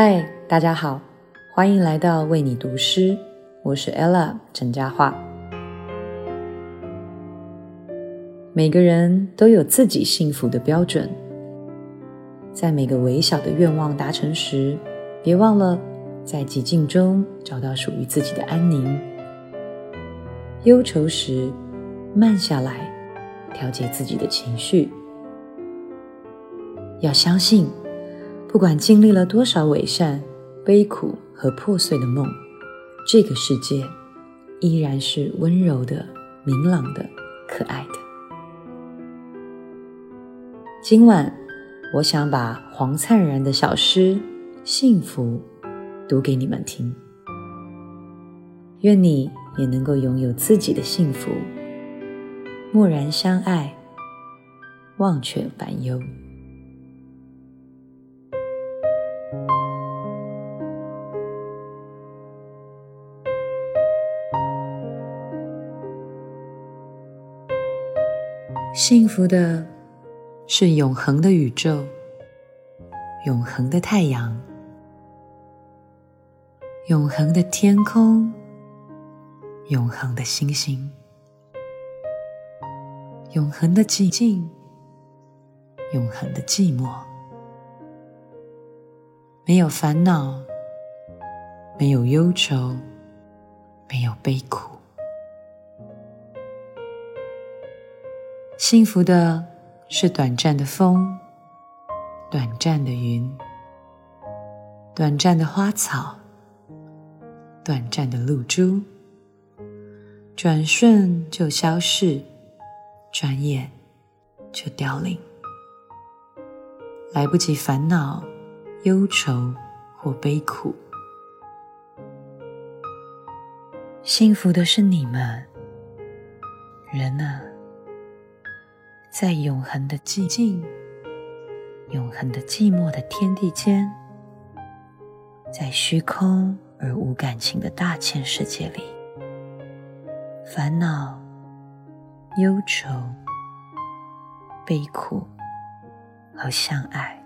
嗨，大家好，欢迎来到为你读诗，我是 Ella 陈嘉桦。每个人都有自己幸福的标准，在每个微小的愿望达成时，别忘了在寂静中找到属于自己的安宁。忧愁时，慢下来，调节自己的情绪。要相信。不管经历了多少伪善、悲苦和破碎的梦，这个世界依然是温柔的、明朗的、可爱的。今晚，我想把黄灿然的小诗《幸福》读给你们听。愿你也能够拥有自己的幸福，默然相爱，忘却烦忧。幸福的是永恒的宇宙，永恒的太阳，永恒的天空，永恒的星星，永恒的寂静，永恒的寂寞，没有烦恼，没有忧愁，没有悲苦。幸福的是短暂的风，短暂的云，短暂的花草，短暂的露珠，转瞬就消逝，转眼就凋零，来不及烦恼、忧愁或悲苦。幸福的是你们，人啊！在永恒的寂静、永恒的寂寞的天地间，在虚空而无感情的大千世界里，烦恼、忧愁、悲苦和相爱。